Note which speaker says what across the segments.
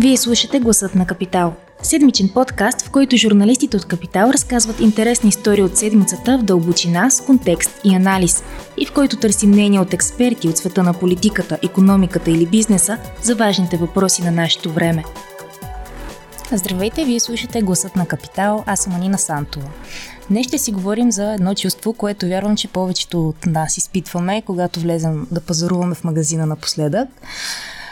Speaker 1: Вие слушате Гласът на Капитал. Седмичен подкаст, в който журналистите от Капитал разказват интересни истории от седмицата в дълбочина, с контекст и анализ, и в който търсим мнение от експерти от света на политиката, економиката или бизнеса за важните въпроси на нашето време. Здравейте, вие слушате Гласът на Капитал, аз съм Анина Сантова. Днес ще си говорим за едно чувство, което вярвам, че повечето от нас изпитваме, когато влезем да пазаруваме в магазина напоследък.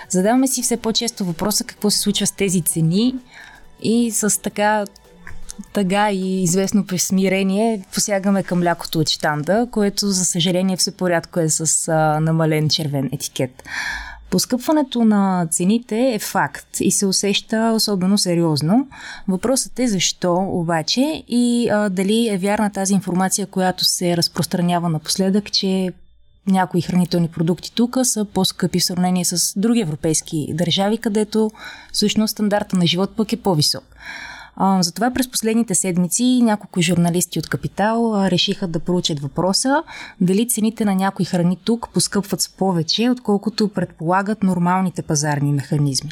Speaker 1: Задаваме си все по-често въпроса какво се случва с тези цени и с така тъга и известно присмирение посягаме към млякото от штанда, което за съжаление все порядко е с а, намален червен етикет. Поскъпването на цените е факт и се усеща особено сериозно. Въпросът е защо обаче и а, дали е вярна тази информация, която се разпространява напоследък, че някои хранителни продукти тук са по-скъпи в сравнение с други европейски държави, където всъщност стандарта на живот пък е по-висок. А, затова през последните седмици няколко журналисти от Капитал а, решиха да проучат въпроса дали цените на някои храни тук поскъпват с повече, отколкото предполагат нормалните пазарни механизми.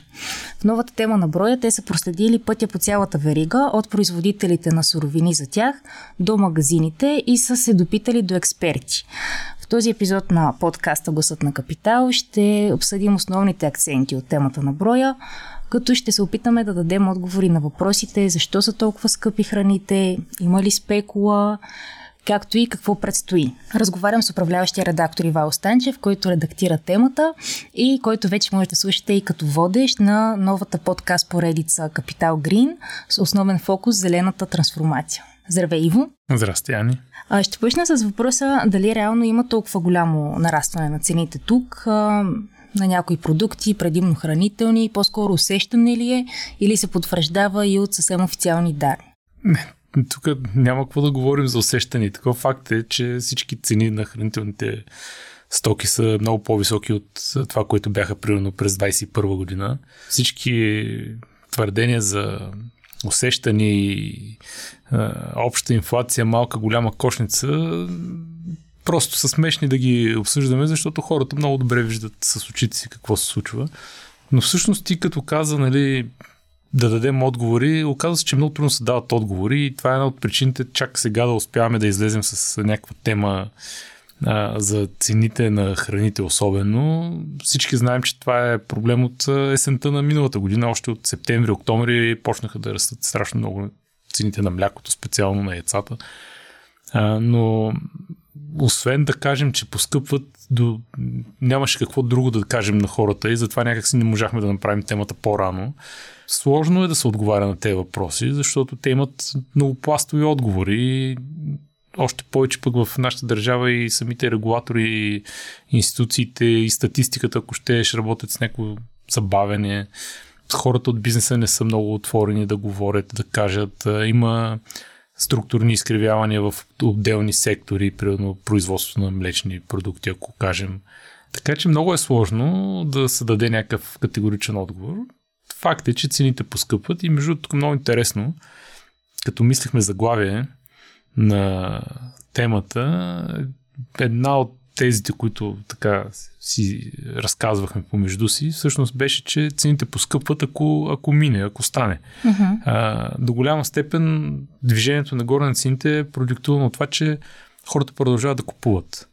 Speaker 1: В новата тема на броя те са проследили пътя по цялата верига от производителите на суровини за тях до магазините и са се допитали до експерти. В този епизод на подкаста Гласът на Капитал ще обсъдим основните акценти от темата на броя, като ще се опитаме да дадем отговори на въпросите защо са толкова скъпи храните, има ли спекула, както и какво предстои. Разговарям с управляващия редактор Ивал Станчев, който редактира темата и който вече може да слушате и като водещ на новата подкаст поредица Капитал Грин с основен фокус зелената трансформация. Здравей, Иво!
Speaker 2: Здрасти, Ани!
Speaker 1: Ще почна с въпроса дали реално има толкова голямо нарастване на цените тук на някои продукти, предимно хранителни, по-скоро усещане ли е или се потвърждава и от съвсем официални данни?
Speaker 2: Не, тук няма какво да говорим за усещане. Такова факт е, че всички цени на хранителните стоки са много по-високи от това, което бяха примерно през 2021 година. Всички твърдения за усещане и обща инфлация, малка, голяма кошница, просто са смешни да ги обсъждаме, защото хората много добре виждат с очите си какво се случва. Но всъщност ти като каза, нали, да дадем отговори, оказва се, че много трудно се дават отговори и това е една от причините чак сега да успяваме да излезем с някаква тема а, за цените на храните особено. Всички знаем, че това е проблем от есента на миналата година. Още от септември, октомври почнаха да растат страшно много цените на млякото, специално на яйцата. А, но освен да кажем, че поскъпват, до... нямаше какво друго да кажем на хората и затова някакси не можахме да направим темата по-рано. Сложно е да се отговаря на тези въпроси, защото те имат многопластови отговори още повече пък в нашата държава и самите регулатори, институциите и статистиката, ако ще, ще работят с някакво забавене. Хората от бизнеса не са много отворени да говорят, да кажат. Има структурни изкривявания в отделни сектори, примерно производство на млечни продукти, ако кажем. Така че много е сложно да се даде някакъв категоричен отговор. Факт е, че цените поскъпват и между другото много интересно, като мислихме заглавие на темата, една от тезите, които така си разказвахме помежду си, всъщност беше, че цените поскъпват, ако, ако мине, ако стане. Uh-huh. А, до голяма степен движението нагоре на цените е продиктувано от това, че хората продължават да купуват.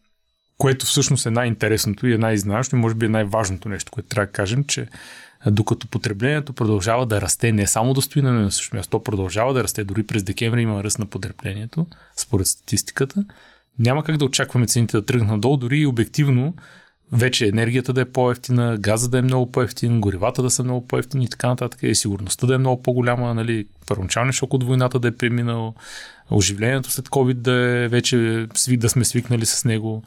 Speaker 2: Което всъщност е най-интересното и е най-изненадващо и може би е най-важното нещо, което трябва да кажем, че докато потреблението продължава да расте, не само да стои на същото място, то продължава да расте, дори през декември има ръст на потреблението, според статистиката, няма как да очакваме цените да тръгнат надолу, дори и обективно вече енергията да е по-ефтина, газа да е много по-ефтин, горивата да са много по-ефтини и така нататък, и сигурността да е много по-голяма, нали, първоначалният шок от войната да е преминал, оживлението след COVID да е вече да сме свикнали с него.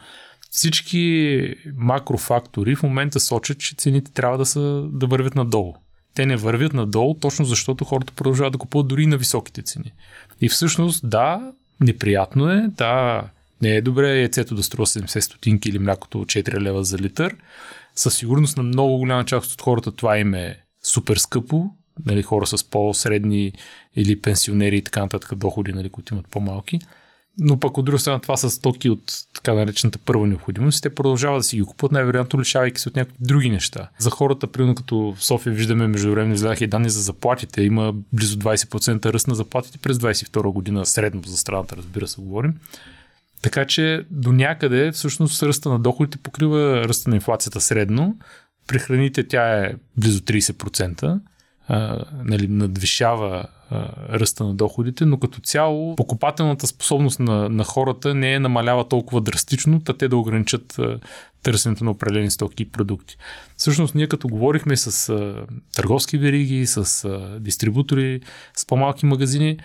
Speaker 2: Всички макрофактори в момента сочат, че цените трябва да, са, да вървят надолу. Те не вървят надолу, точно защото хората продължават да купуват дори на високите цени. И всъщност, да, неприятно е, да, не е добре яйцето да струва 70 стотинки или млякото 4 лева за литър. Със сигурност на много голяма част от хората това им е супер скъпо. Нали, хора с по-средни или пенсионери и така нататък доходи, нали, които имат по-малки. Но пък от друга страна това са стоки от така наречената първа необходимост. Те продължават да си ги купуват, най-вероятно лишавайки се от някакви други неща. За хората, примерно като в София виждаме между време изгледаха и данни за заплатите. Има близо 20% ръст на заплатите през 22 година, средно за страната, разбира се, говорим. Така че до някъде всъщност ръста на доходите покрива ръста на инфлацията средно. При храните тя е близо 30%. А, нали, надвишава ръста на доходите, но като цяло покупателната способност на, на хората не е намалява толкова драстично, та те да ограничат търсенето на определени стоки и продукти. Всъщност ние като говорихме с а, търговски вериги, с а, дистрибутори, с по-малки магазини,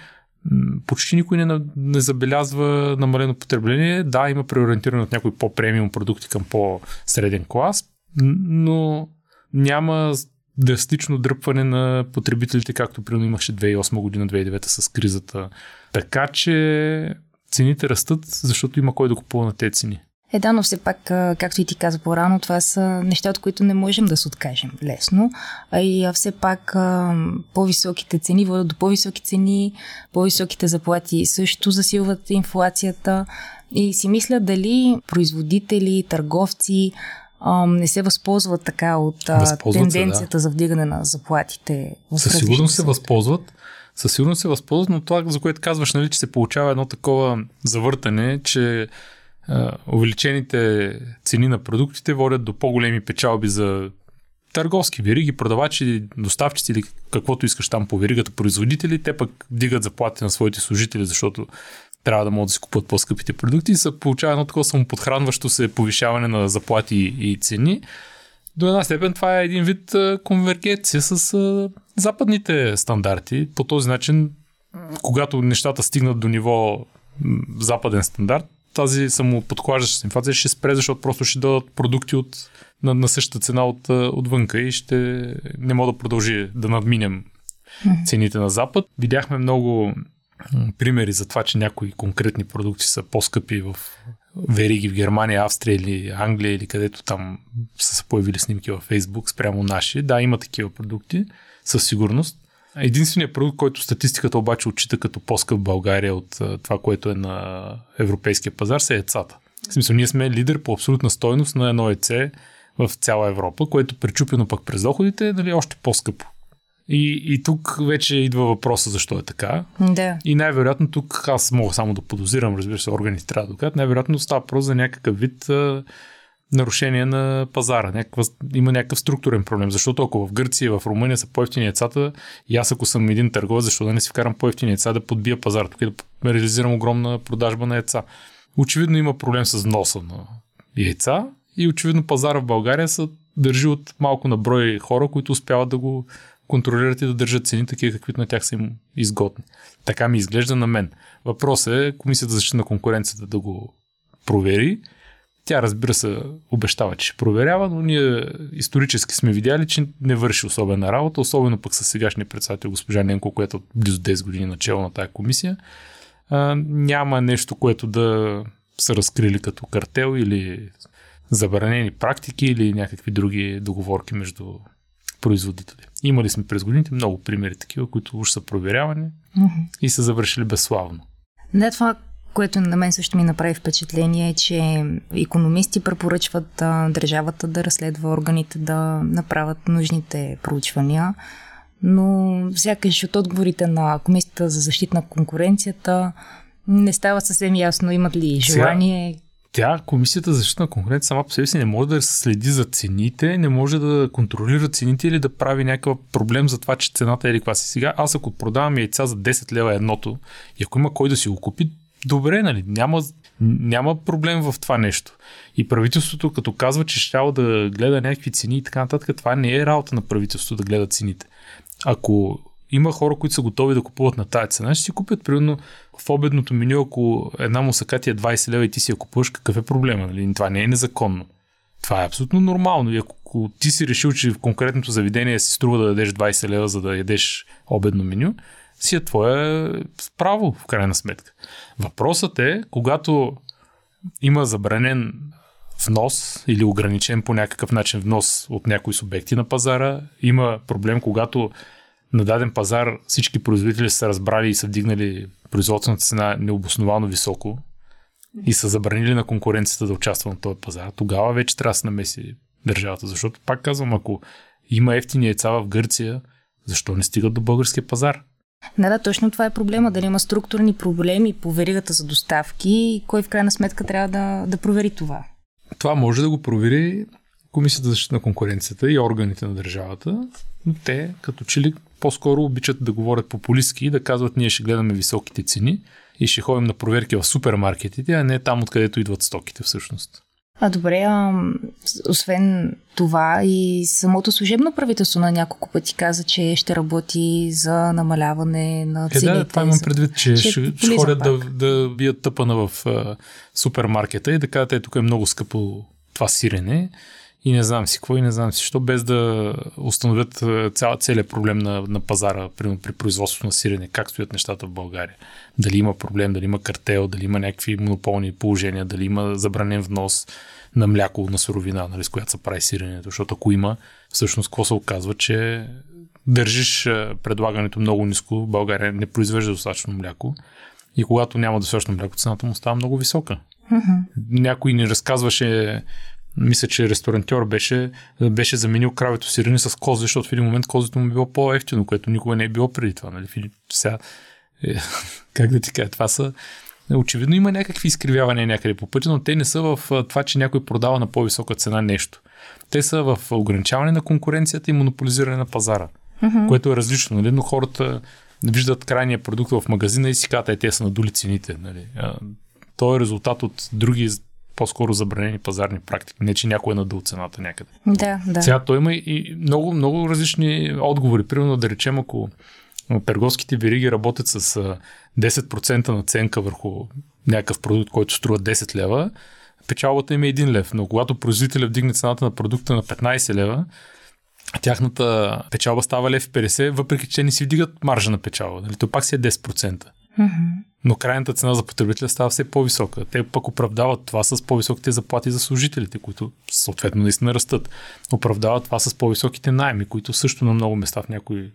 Speaker 2: почти никой не, не забелязва намалено потребление. Да, има преориентиране от някои по-премиум продукти към по-среден клас, но няма драстично дръпване на потребителите, както примерно имаше 2008 година, 2009 с кризата. Така че цените растат, защото има кой да купува на тези цени.
Speaker 1: Е, да, но все пак, както и ти каза по-рано, това са неща, от които не можем да се откажем лесно. А и все пак по-високите цени водят до по-високи цени, по-високите заплати също засилват инфлацията. И си мисля дали производители, търговци не се възползват така от възползват тенденцията се, да. за вдигане на заплатите.
Speaker 2: Със сигурност се възползват. Със сигурност се възползват, но това, за което казваш, нали, че се получава едно такова завъртане, че увеличените цени на продуктите водят до по-големи печалби за търговски вериги, продавачи, доставчици или каквото искаш там по веригата, производители, те пък вдигат заплати на своите служители, защото трябва да могат да си купуват по-скъпите продукти се получава едно такова самоподхранващо се повишаване на заплати и цени. До една степен това е един вид конвергенция с западните стандарти. По този начин, когато нещата стигнат до ниво западен стандарт, тази самоподклаждаща инфлация ще спре, защото просто ще дадат продукти от, на, на същата цена от, отвънка и ще не мога да продължи да надминем цените на Запад. Видяхме много примери за това, че някои конкретни продукти са по-скъпи в вериги в Германия, Австрия или Англия или където там са се появили снимки във Фейсбук спрямо наши. Да, има такива продукти, със сигурност. Единственият продукт, който статистиката обаче отчита като по-скъп България от това, което е на европейския пазар, са яйцата. В смисъл, ние сме лидер по абсолютна стойност на едно яйце в цяла Европа, което пречупено пък през доходите е нали, още по-скъпо. И, и тук вече идва въпроса защо е така.
Speaker 1: Да.
Speaker 2: И най-вероятно тук аз мога само да подозирам, разбира се, органите трябва да докажат, най-вероятно става просто за някакъв вид а, нарушение на пазара. Някаква, има някакъв структурен проблем. Защото ако в Гърция и в Румъния са по-ефтини яйцата, и аз ако съм един търговец, защо да не си вкарам по-ефтини яйца да подбия пазар, тук и да реализирам огромна продажба на яйца. Очевидно има проблем с носа на яйца и очевидно пазара в България са държи от малко на брой хора, които успяват да го контролират и да държат цени такива, каквито на тях са им изгодни. Така ми изглежда на мен. Въпросът е Комисията за защита на конкуренцията да го провери. Тя разбира се обещава, че ще проверява, но ние исторически сме видяли, че не върши особена работа, особено пък с сегашния председател госпожа Ненко, която от близо 10 години начало на тази комисия. А, няма нещо, което да са разкрили като картел или забранени практики или някакви други договорки между производители. Имали сме през годините много примери такива, които уж са проверявани mm-hmm. и са завършили безславно.
Speaker 1: Не това, което на мен също ми направи впечатление е, че економисти препоръчват а, държавата да разследва органите да направят нужните проучвания, но сякаш от отговорите на Комисията за защита на конкуренцията не става съвсем ясно имат ли желание. Сега
Speaker 2: тя, комисията за защита на конкуренция, сама по себе си не може да следи за цените, не може да контролира цените или да прави някакъв проблем за това, че цената е каква си. Сега, аз ако продавам яйца за 10 лева едното и ако има кой да си го купи, добре, нали? Няма, няма проблем в това нещо. И правителството, като казва, че ще да гледа някакви цени и така нататък, това не е работа на правителството да гледа цените. Ако има хора, които са готови да купуват на тази цена, ще си купят, примерно, в обедното меню, ако една мусака ти е 20 лева и ти си я купуваш, какъв е проблема? Нали? Това не е незаконно. Това е абсолютно нормално. И ако ти си решил, че в конкретното заведение си струва да дадеш 20 лева, за да ядеш обедно меню, си е твое право, в крайна сметка. Въпросът е, когато има забранен внос или ограничен по някакъв начин внос от някои субекти на пазара, има проблем, когато на даден пазар всички производители са разбрали и са вдигнали производствената цена е необосновано високо и са забранили на конкуренцията да участва на този пазар, тогава вече трябва да се намеси държавата. Защото, пак казвам, ако има ефтини яйца в Гърция, защо не стигат до българския пазар?
Speaker 1: Да, да, точно това е проблема. Дали има структурни проблеми по веригата за доставки и кой в крайна сметка трябва да, да провери това?
Speaker 2: Това може да го провери Комисията за защита на конкуренцията и органите на държавата, но те като че ли по-скоро обичат да говорят популистски и да казват ние ще гледаме високите цени и ще ходим на проверки в супермаркетите, а не там откъдето идват стоките всъщност.
Speaker 1: А добре, а, освен това и самото служебно правителство на няколко пъти каза, че ще работи за намаляване на цените.
Speaker 2: Е, да, това имам предвид, че ще, ще, ще ходят да, да бият тъпана в а, супермаркета и да кажат, е, тук е много скъпо това сирене и не знам си какво и не знам си що, без да установят цял, целият проблем на, на пазара при, при производството на сирене, как стоят нещата в България. Дали има проблем, дали има картел, дали има някакви монополни положения, дали има забранен внос на мляко, на суровина, нали, с която се прави сиренето. Защото ако има, всъщност какво се оказва, че държиш предлагането много ниско, България не произвежда достатъчно мляко и когато няма достатъчно мляко, цената му става много висока. Mm-hmm. Някой ни разказваше мисля, че ресторантьор беше, беше заменил кравето сирене с кози, защото в един момент козето му било по-ефтино, което никога не е било преди това. Нали? Сега, е, как да ти кажа, това са Очевидно има някакви изкривявания някъде по пътя, но те не са в това, че някой продава на по-висока цена нещо. Те са в ограничаване на конкуренцията и монополизиране на пазара, uh-huh. което е различно. Нали? Но хората виждат крайния продукт в магазина и си казват, те са надули цените. Нали? То е резултат от други по-скоро забранени пазарни практики. Не, че някой е надъл цената някъде.
Speaker 1: Да, да.
Speaker 2: Сега той има и много, много различни отговори. Примерно да речем, ако търговските вериги работят с 10% наценка върху някакъв продукт, който струва 10 лева, печалбата им е 1 лев. Но когато производителя вдигне цената на продукта на 15 лева, тяхната печалба става лев 50, въпреки че не си вдигат маржа на печалба. Нали? То пак си е 10%. Mm-hmm. Но крайната цена за потребителя става все по-висока. Те пък оправдават това с по-високите заплати за служителите, които съответно наистина растат. Оправдават това с по-високите найми, които също на много места в някои,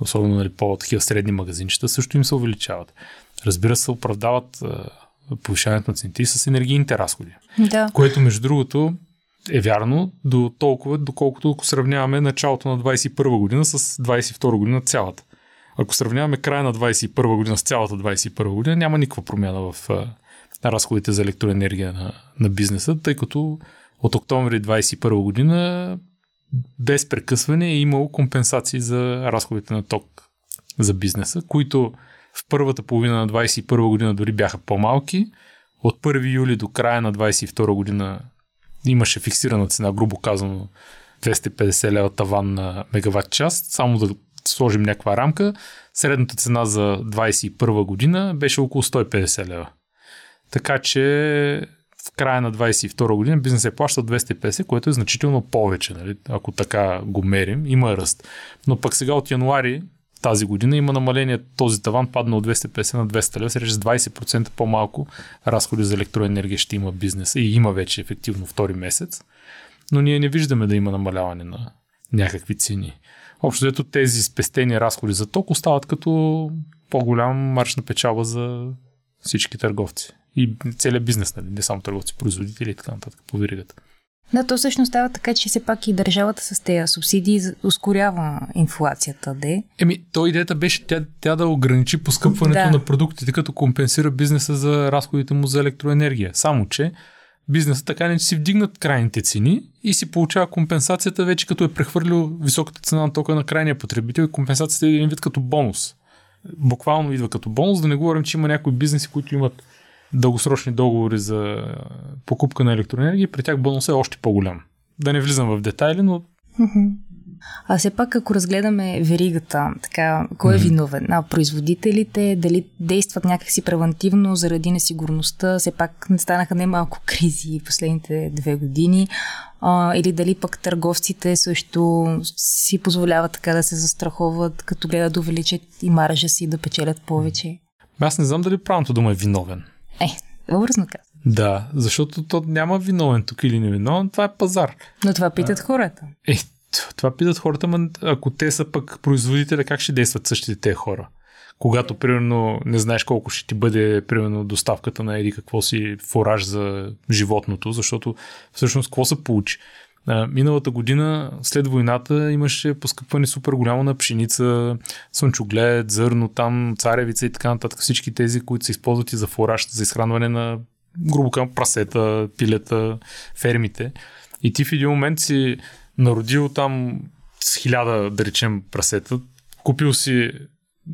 Speaker 2: особено нали, по-такива средни магазинчета, също им се увеличават. Разбира се, оправдават повишаването на цените с енергийните разходи.
Speaker 1: Да.
Speaker 2: Което, между другото, е вярно до толкова, доколкото сравняваме началото на 21 година с 22 година цялата. Ако сравняваме края на 21 година с цялата 21 година, няма никаква промяна в разходите за електроенергия на, на бизнеса, тъй като от октомври 2021 година без прекъсване е имало компенсации за разходите на ток за бизнеса, които в първата половина на 2021 година дори бяха по-малки. От 1 юли до края на 2022 година имаше фиксирана цена, грубо казано 250 лева таван на мегаватт час, само да сложим някаква рамка, средната цена за 2021 година беше около 150 лева. Така че в края на 2022 година бизнес е плаща 250, което е значително повече, нали? ако така го мерим. Има ръст. Но пък сега от януари тази година има намаление. Този таван падна от 250 на 200 лева, срещу 20% по-малко разходи за електроенергия ще има бизнес и има вече ефективно втори месец. Но ние не виждаме да има намаляване на някакви цени. Общо ето тези спестени разходи за ток остават като по-голям марш на печалба за всички търговци. И целият бизнес, нали? не само търговци, производители и така нататък по виригата.
Speaker 1: Да, то всъщност става така, че все пак и държавата с тези субсидии ускорява инфлацията, де.
Speaker 2: Еми, то идеята беше тя, тя да ограничи поскъпването да. на продуктите, като компенсира бизнеса за разходите му за електроенергия. Само, че бизнесът така не си вдигнат крайните цени и си получава компенсацията вече като е прехвърлил високата цена на тока на крайния потребител и компенсацията е един вид като бонус. Буквално идва като бонус, да не говорим, че има някои бизнеси, които имат дългосрочни договори за покупка на електроенергия, при тях бонусът е още по-голям. Да не влизам в детайли, но
Speaker 1: а все пак, ако разгледаме веригата, така, кой е виновен? А, производителите, дали действат някакси превентивно заради несигурността, все пак не станаха немалко кризи последните две години, а, или дали пък търговците също си позволяват така да се застраховат, като гледат да увеличат и маржа си да печелят повече?
Speaker 2: Аз не знам дали правилното дума е виновен.
Speaker 1: Е, образно казвам.
Speaker 2: Да, защото то няма виновен тук или невиновен, това е пазар.
Speaker 1: Но това питат а, хората.
Speaker 2: Е, това питат хората, но ако те са пък производителя, как ще действат същите те хора? когато, примерно, не знаеш колко ще ти бъде, примерно, доставката на еди какво си фураж за животното, защото всъщност какво се получи? Миналата година, след войната, имаше поскъпване супер голямо на пшеница, слънчоглед, зърно, там, царевица и така нататък. Всички тези, които се използват и за фураж, за изхранване на грубо към прасета, пилета, фермите. И ти в един момент си народил там с хиляда, да речем, прасета, купил си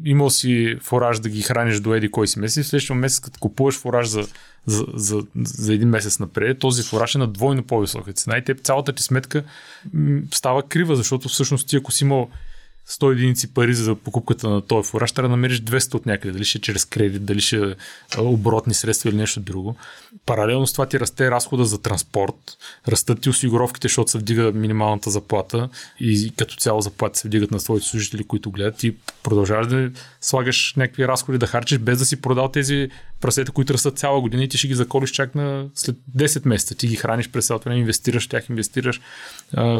Speaker 2: имал си фораж да ги храниш до еди кой си месец, в следващия месец, като купуваш фораж за, за, за, за един месец напред, този фораж е на двойно по-висока цена и теб цялата ти сметка става крива, защото всъщност ти ако си имал 100 единици пари за покупката на този фураж, трябва да намериш 200 от някъде, дали ще е чрез кредит, дали ще е оборотни средства или нещо друго. Паралелно с това ти расте разхода за транспорт, растат ти осигуровките, защото се вдига минималната заплата и като цяло заплати се вдигат на твоите служители, които гледат и продължаваш да слагаш някакви разходи да харчиш без да си продал тези прасета, които растат цяла година и ти ще ги заколиш чак на след 10 месеца. Ти ги храниш през цялото време, инвестираш тях, инвестираш.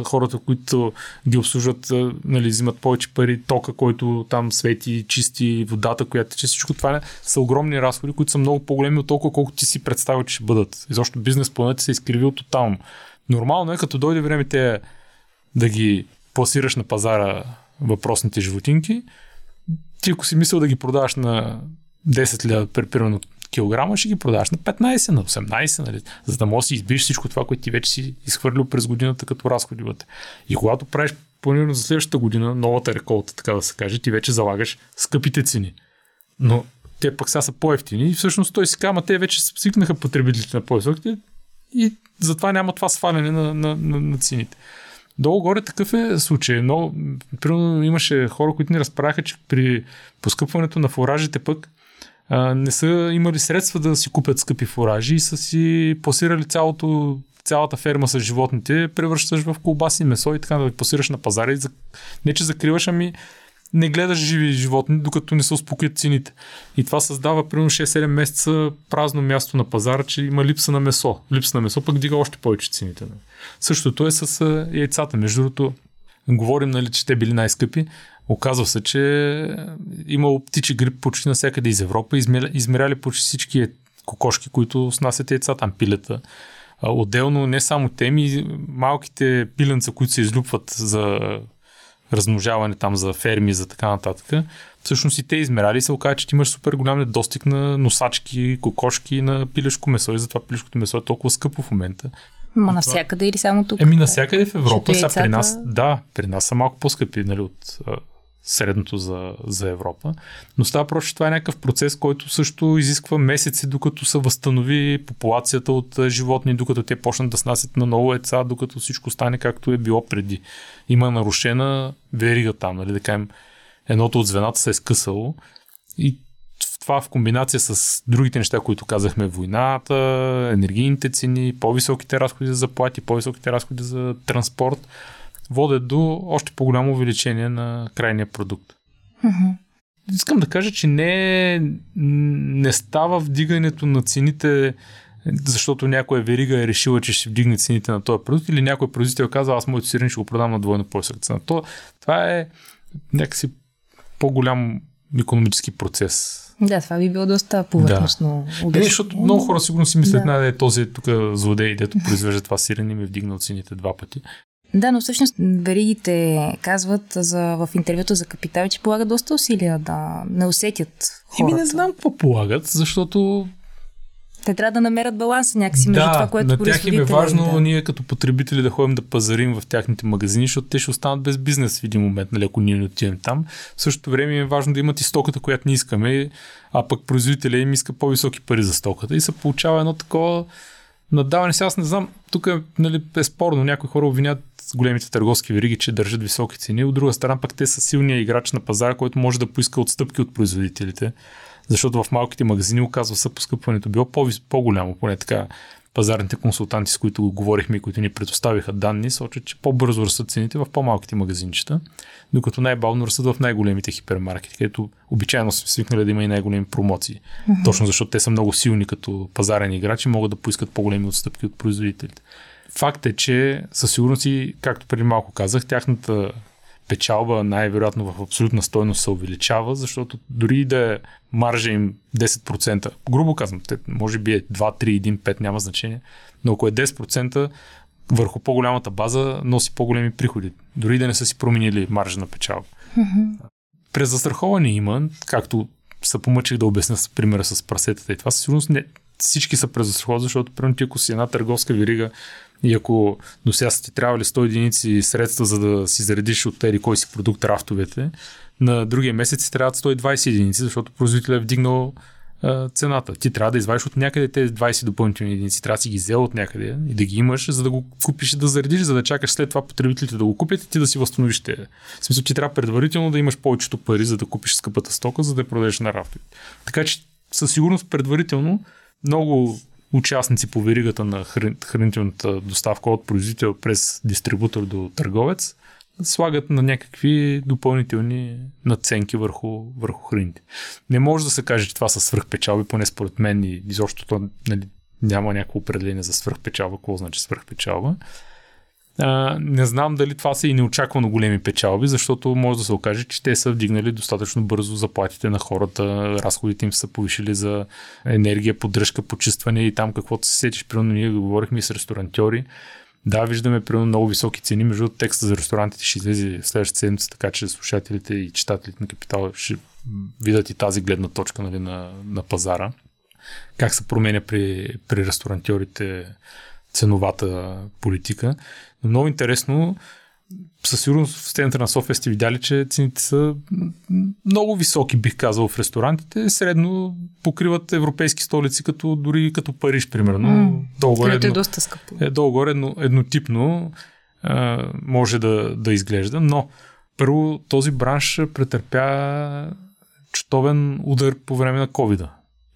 Speaker 2: Хората, които ги обслужват, нали, взимат повече пари, тока, който там свети, чисти, водата, която тече. Всичко това са огромни разходи, които са много по-големи от толкова, колкото ти си представил, че ще бъдат. Изобщо бизнес планът се е изкривил тотално. Нормално е, като дойде време те да ги пласираш на пазара въпросните животинки, ти ако си мислил да ги продаваш на 10 лева, примерно килограма, ще ги продаваш на 15, на 18, нали? за да можеш да си избиш всичко това, което ти вече си изхвърлил през годината като разходи. И когато правиш планирано за следващата година, новата реколта, така да се каже, ти вече залагаш скъпите цени. Но те пък сега са по-ефтини и всъщност той си казва, те вече свикнаха потребителите на по-високите и затова няма това сваляне на, на, на, на цените. Долу-горе такъв е случай. Но, примерно, имаше хора, които ни разправяха, че при поскъпването на фуражите пък не са имали средства да си купят скъпи фуражи и са си пласирали цялото, цялата ферма с животните, превръщаш в колбаси, месо и така да ги пласираш на пазара. И за... Не, че закриваш, ами не гледаш живи животни, докато не се успокоят цените. И това създава примерно 6-7 месеца празно място на пазара, че има липса на месо. Липса на месо пък дига още повече цените. Същото е с яйцата. Между другото, говорим, нали, че те били най-скъпи. Оказва се, че има птичи грип почти навсякъде из Европа. Измеряли почти всички кокошки, които снасят яйца, там пилета. Отделно не само теми, малките пиленца, които се излюпват за размножаване там за ферми, за така нататък. Всъщност и те измеряли и се оказа, че ти имаш супер голям недостиг на носачки, кокошки на пилешко месо и затова пилешкото месо е толкова скъпо в момента.
Speaker 1: Ма навсякъде или само тук?
Speaker 2: Еми навсякъде в Европа. Сега при нас, да, при нас са малко по-скъпи нали, от средното за, за Европа. Но става просто, че това е някакъв процес, който също изисква месеци, докато се възстанови популацията от животни, докато те почнат да снасят на ново яйца, докато всичко стане както е било преди. Има нарушена верига там, нали, да кажем, едното от звената се е скъсало и това в комбинация с другите неща, които казахме, войната, енергийните цени, по-високите разходи за заплати, по-високите разходи за транспорт, водят до още по-голямо увеличение на крайния продукт.
Speaker 1: Mm-hmm.
Speaker 2: Искам да кажа, че не, не става вдигането на цените, защото някоя верига е решила, че ще вдигне цените на този продукт или някой производител казва, аз моето сирене ще го продам на двойно по-висока цена. То, това е някакси по-голям економически процес.
Speaker 1: Да, това би било доста повърхностно.
Speaker 2: Да. Не, защото много хора сигурно си мислят, да. е този тук злодей, дето произвежда това сирене и ми е вдигнал цените два пъти.
Speaker 1: Да, но всъщност веригите казват за, в интервюто за Капитал, че полагат доста усилия да не усетят хората.
Speaker 2: Еми не знам какво полагат, защото
Speaker 1: те трябва да намерят баланса някакси между
Speaker 2: да,
Speaker 1: това, което
Speaker 2: на тях им е важно да. ние като потребители да ходим да пазарим в тяхните магазини, защото те ще останат без бизнес в един момент, нали, ако ние не отидем там. В същото време е важно да имат и стоката, която не искаме, а пък производителя им иска по-високи пари за стоката и се получава едно такова надаване. Сега аз не знам, тук нали, е спорно, някои хора обвинят големите търговски вериги, че държат високи цени. От друга страна пък те са силния играч на пазара, който може да поиска отстъпки от производителите. Защото в малките магазини оказва се поскъпването било по-голямо, поне така пазарните консултанти, с които говорихме и които ни предоставиха данни, сочат, че по-бързо растат цените в по-малките магазинчета, докато най-бавно растат в най-големите хипермаркети, където обичайно сме свикнали да има и най-големи промоции. Mm-hmm. Точно защото те са много силни като пазарени играчи, могат да поискат по-големи отстъпки от производителите. Факт е, че със сигурност и, както преди малко казах, тяхната печалба най-вероятно в абсолютна стойност се увеличава, защото дори да е маржа им 10%, грубо казвам, те, може би е 2, 3, 1, 5, няма значение, но ако е 10%, върху по-голямата база носи по-големи приходи, дори да не са си променили маржа на печалба. Mm-hmm. През застраховане има, както се помъчих да обясня с примера с прасетата и това със сигурност не, всички са през застраховане, защото примерно ти ако си една търговска верига и ако до сега са ти трябвали 100 единици средства, за да си заредиш от тези кой си продукт рафтовете, на другия месец ти трябват 120 единици, защото производителят е вдигнал а, цената. Ти трябва да извадиш от някъде тези 20 допълнителни единици. Трябва да си ги взел от някъде и да ги имаш, за да го купиш и да заредиш, за да чакаш след това потребителите да го купят и ти да си възстановиш те. В смисъл, ти трябва предварително да имаш повечето пари, за да купиш скъпата стока, за да я продадеш на рафтовете. Така че със сигурност предварително много участници по веригата на хранителната доставка от производител през дистрибутор до търговец слагат на някакви допълнителни наценки върху, върху храните. Не може да се каже, че това са свръхпечалби, поне според мен и изобщо то нали, няма някакво определение за свръхпечалба. Какво значи свръхпечалба? А, не знам дали това са и неочаквано големи печалби, защото може да се окаже, че те са вдигнали достатъчно бързо заплатите на хората, разходите им са повишили за енергия, поддръжка, почистване и там каквото се сетиш. Примерно ние говорихме и с ресторантьори. Да, виждаме примерно много високи цени. Между текста за ресторантите ще излезе следващата седмица, така че слушателите и читателите на Капитал ще видят и тази гледна точка нали, на, на пазара. Как се променя при, при ресторантьорите ценовата политика. Но много интересно, със сигурност в центъра на София сте видяли, че цените са много високи, бих казал, в ресторантите. Средно покриват европейски столици, като дори като Париж, примерно. Mm,
Speaker 1: долу-горе, едно, е доста скъпо.
Speaker 2: Е, долу-горе едно, еднотипно а, може да, да изглежда, но първо този бранш претърпя чутовен удар по време на covid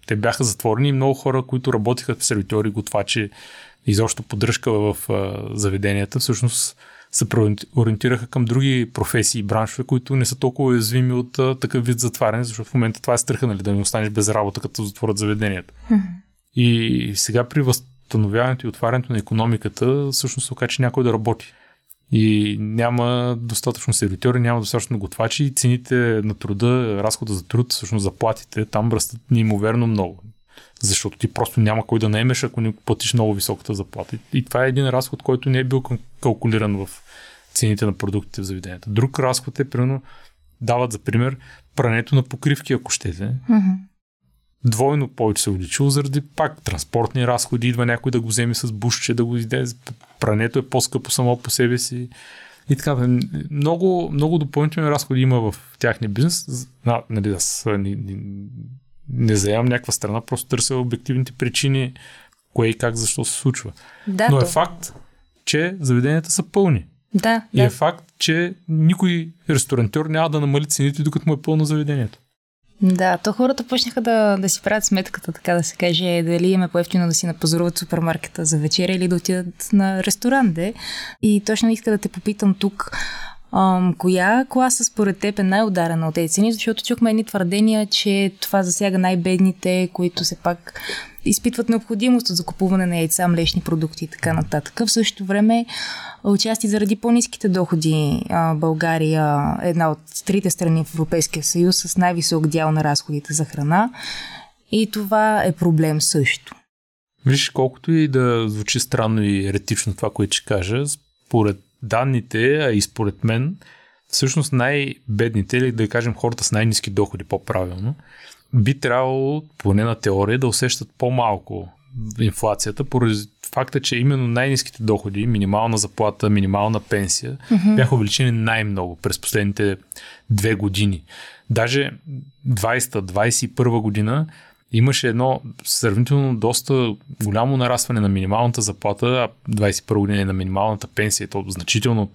Speaker 2: Те бяха затворени и много хора, които работиха в сервитори, готвачи, изобщо поддръжка в заведенията, всъщност се ориентираха към други професии и браншове, които не са толкова уязвими от а, такъв вид затваряне, защото в момента това е страха, нали, да не останеш без работа, като затворят заведенията. И сега при възстановяването и отварянето на економиката, всъщност се оказа, че някой да работи. И няма достатъчно сервитори, няма достатъчно готвачи и цените на труда, разхода за труд, всъщност заплатите там растат неимоверно много. Защото ти просто няма кой да наемеш, ако не платиш много високата заплата. И това е един разход, който не е бил калкулиран в цените на продуктите в заведенията. Друг разход е, примерно, дават за пример прането на покривки, ако щете. Mm-hmm. Двойно повече се увеличило заради пак транспортни разходи. Идва някой да го вземе с бушче, да го иде. Прането е по-скъпо само по себе си. И така, много, много допълнителни разходи има в тяхния бизнес. Нали, не заявам някаква страна, просто търся обективните причини, кое и как, защо се случва. Да, Но е то... факт, че заведенията са пълни.
Speaker 1: Да,
Speaker 2: и
Speaker 1: да.
Speaker 2: е факт, че никой ресторантьор няма да намали цените, докато му е пълно заведението.
Speaker 1: Да, то хората почнаха да, да си правят сметката, така да се каже, дали им е по-ефтино да си напазаруват супермаркета за вечеря или да отидат на ресторант. Де. И точно иска да те попитам тук, Ам, коя класа според теб е най-ударена от тези цени? Защото чухме едни твърдения, че това засяга най-бедните, които се пак изпитват необходимост от закупуване на яйца, млечни продукти и така нататък. В същото време, участи заради по-низките доходи, България е една от трите страни в Европейския съюз с най-висок дял на разходите за храна. И това е проблем също.
Speaker 2: Виж, колкото и да звучи странно и еретично това, което ще кажа, според данните, а и според мен, всъщност най-бедните, или да кажем хората с най-низки доходи по-правилно, би трябвало, поне на теория, да усещат по-малко инфлацията, поради факта, че именно най-низките доходи, минимална заплата, минимална пенсия, mm-hmm. бяха увеличени най-много през последните две години. Даже 20-21 година имаше едно сравнително доста голямо нарастване на минималната заплата, а 21 година е на минималната пенсия, то значително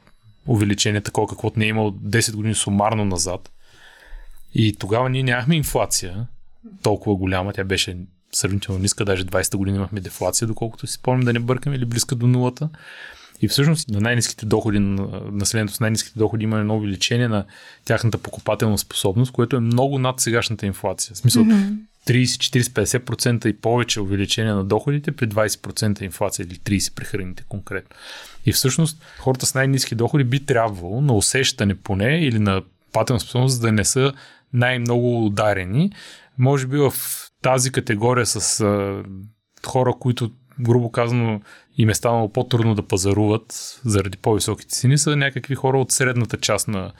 Speaker 2: увеличение, такова каквото не е имало 10 години сумарно назад. И тогава ние нямахме инфлация толкова голяма, тя беше сравнително ниска, даже 20-та година имахме дефлация, доколкото си спомням да не бъркаме или близка до нулата. И всъщност на най-низките доходи, на населението с най-низките доходи има едно увеличение на тяхната покупателна способност, което е много над сегашната инфлация. В смисъл, mm-hmm. 30-40-50% и повече увеличение на доходите при 20% инфлация или 30% при храните конкретно. И всъщност хората с най-низки доходи би трябвало на усещане поне или на патен способност да не са най-много ударени. Може би в тази категория с а, хора, които грубо казано им е станало по-трудно да пазаруват заради по-високите цени, са някакви хора от средната част на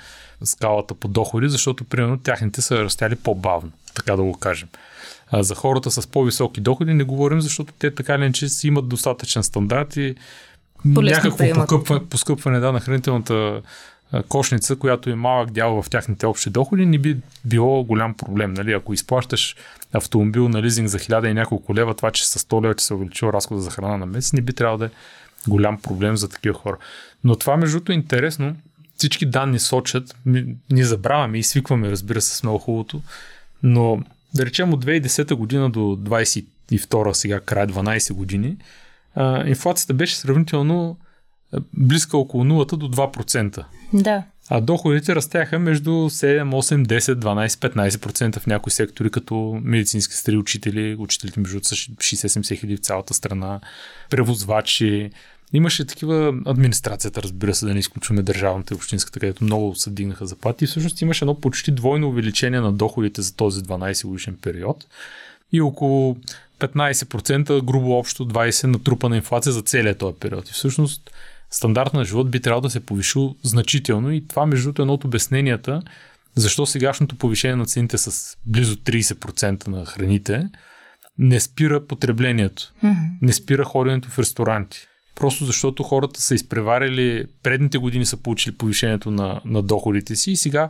Speaker 2: скалата по доходи, защото примерно тяхните са растяли по-бавно, така да го кажем. А за хората с по-високи доходи не говорим, защото те така ли че си имат достатъчен стандарт и някакво покъпване, поскъпване да, на хранителната кошница, която е малък дял в тяхните общи доходи, не би било голям проблем. Нали? Ако изплащаш автомобил на лизинг за 1000 и няколко лева, това, че с 100 лева че се увеличил разхода за храна на месец, не би трябвало да е голям проблем за такива хора. Но това, между другото, е интересно. Всички данни сочат, ние забравяме и свикваме, разбира се, с много хубавото, но да речем от 2010 година до 22 сега, край 12 години, инфлацията беше сравнително близка около 0 до 2%.
Speaker 1: Да.
Speaker 2: А доходите растяха между 7, 8, 10, 12, 15% в някои сектори, като медицински сестри, учители, учителите между са 60-70 хиляди в цялата страна, превозвачи. Имаше такива администрацията, разбира се, да не изключваме държавната и общинската, където много се дигнаха заплати. И всъщност имаше едно почти двойно увеличение на доходите за този 12 годишен период и около 15% грубо общо 20% натрупана инфлация за целият този период. И всъщност стандарт на живот би трябвало да се повишил значително и това между другото е едно от обясненията защо сегашното повишение на цените с близо 30% на храните не спира потреблението, mm-hmm. не спира ходенето в ресторанти. Просто защото хората са изпреварили, предните години са получили повишението на, на доходите си и сега,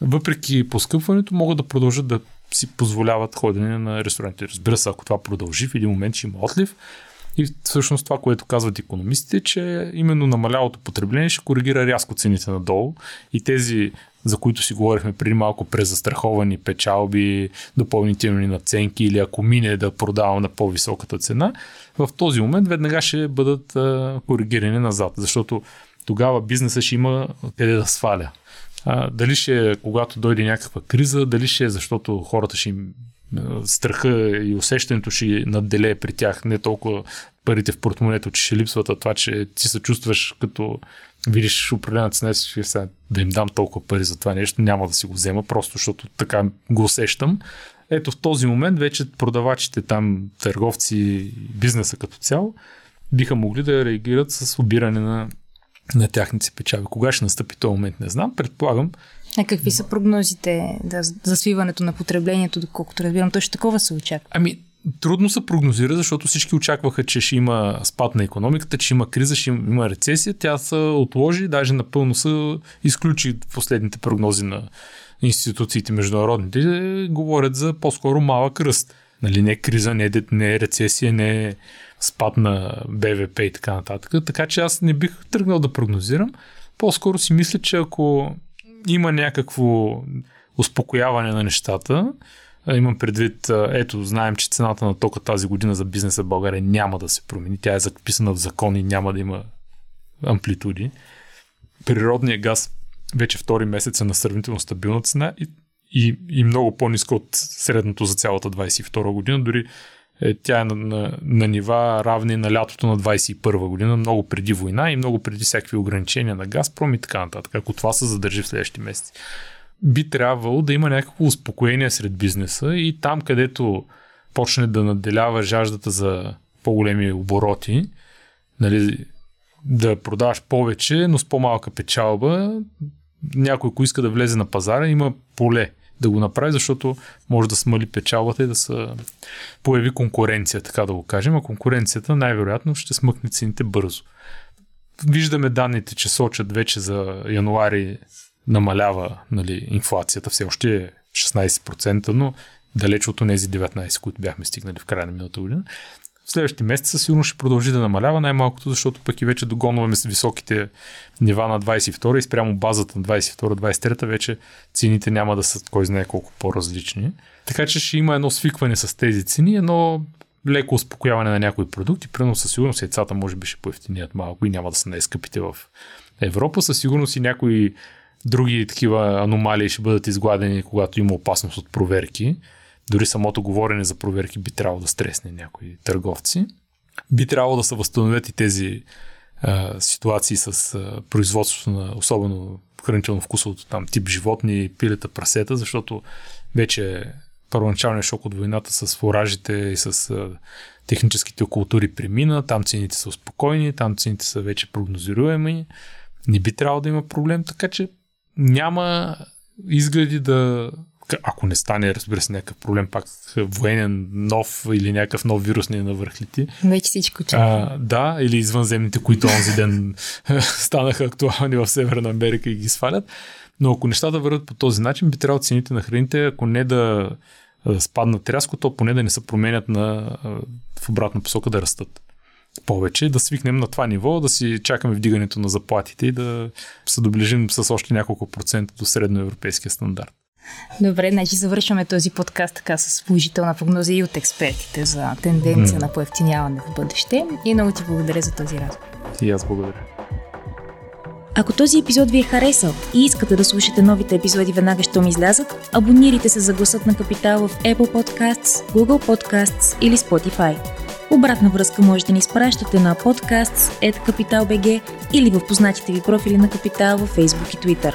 Speaker 2: въпреки поскъпването, могат да продължат да си позволяват ходене на ресторанти. Разбира се, ако това продължи, в един момент ще има отлив, и всъщност това, което казват економистите, че именно намалялото потребление ще коригира рязко цените надолу и тези, за които си говорихме преди малко, презастраховани печалби, допълнителни наценки или ако мине да продавам на по-високата цена, в този момент веднага ще бъдат коригирани назад, защото тогава бизнеса ще има къде да сваля. А, дали ще е когато дойде някаква криза, дали ще е защото хората ще им страха и усещането ще надделее при тях, не толкова парите в портмонето, че ще липсват, а това, че ти се чувстваш като видиш определена цена, сега да им дам толкова пари за това нещо, няма да си го взема, просто защото така го усещам. Ето в този момент вече продавачите там, търговци, бизнеса като цяло, биха могли да реагират с обиране на, на тяхните печави. Кога ще настъпи този момент, не знам. Предполагам,
Speaker 1: а какви са прогнозите да, за свиването на потреблението, доколкото разбирам, точно такова се очаква?
Speaker 2: Ами, трудно се прогнозира, защото всички очакваха, че ще има спад на економиката, че има криза, ще има рецесия. Тя се отложи, даже напълно се изключи последните прогнози на институциите международните. Говорят за по-скоро малък ръст. Нали, не криза, не, не рецесия, не спад на БВП и така нататък. Така че аз не бих тръгнал да прогнозирам. По-скоро си мисля, че ако има някакво успокояване на нещата. Имам предвид, ето, знаем, че цената на тока тази година за бизнеса в България няма да се промени. Тя е записана в закон и няма да има амплитуди. Природният газ вече втори месец е на сравнително стабилна цена и, и, и много по-ниска от средното за цялата 22 година. Дори е, тя е на, на, на нива равни на лятото на 21 година, много преди война и много преди всякакви ограничения на Газпром и така нататък, ако това се задържи в следващите месеци. Би трябвало да има някакво успокоение сред бизнеса и там, където почне да наделява жаждата за по-големи обороти, нали, да продаваш повече, но с по-малка печалба, някой, ако иска да влезе на пазара, има поле да го направи, защото може да смали печалбата и да се появи конкуренция, така да го кажем, а конкуренцията най-вероятно ще смъкне цените бързо. Виждаме данните, че сочат вече за януари намалява нали, инфлацията, все още е 16%, но далеч от тези 19, които бяхме стигнали в края на миналата година в следващите месеца сигурно ще продължи да намалява, най-малкото, защото пък и вече догонваме с високите нива на 22 и спрямо базата на 22-23 вече цените няма да са кой знае колко по-различни. Така че ще има едно свикване с тези цени, едно леко успокояване на някои продукти. Примерно със сигурност яйцата може би ще поевтиният малко и няма да са най-скъпите в Европа. Със сигурност и някои други такива аномалии ще бъдат изгладени, когато има опасност от проверки дори самото говорене за проверки би трябвало да стресне някои търговци. Би трябвало да се възстановят и тези а, ситуации с а, производството на особено хранително-вкусовото там тип животни, пилета, прасета, защото вече първоначалният шок от войната с фуражите и с а, техническите култури премина, там цените са спокойни, там цените са вече прогнозируеми, не би трябвало да има проблем, така че няма изгледи да ако не стане, разбира се, някакъв проблем, пак военен нов или някакъв нов вирус не е навърхлити.
Speaker 1: Вече всичко чака.
Speaker 2: Да, или извънземните, които онзи ден станаха актуални в Северна Америка и ги свалят. Но ако нещата върват по този начин, би трябвало цените на храните, ако не да спаднат рязко, то поне да не се променят на, в обратна посока да растат повече, да свикнем на това ниво, да си чакаме вдигането на заплатите и да се доближим с още няколко процента до средноевропейския стандарт.
Speaker 1: Добре, значи завършваме този подкаст така с положителна прогноза и от експертите за тенденция mm. на поевтиняване в бъдеще. И много ти благодаря за този разговор.
Speaker 2: И аз благодаря.
Speaker 1: Ако този епизод ви е харесал и искате да слушате новите епизоди веднага, щом излязат, абонирайте се за гласът на Капитал в Apple Podcasts, Google Podcasts или Spotify. Обратна връзка можете да ни изпращате на podcasts.capital.bg или в познатите ви профили на Капитал във Facebook и Twitter.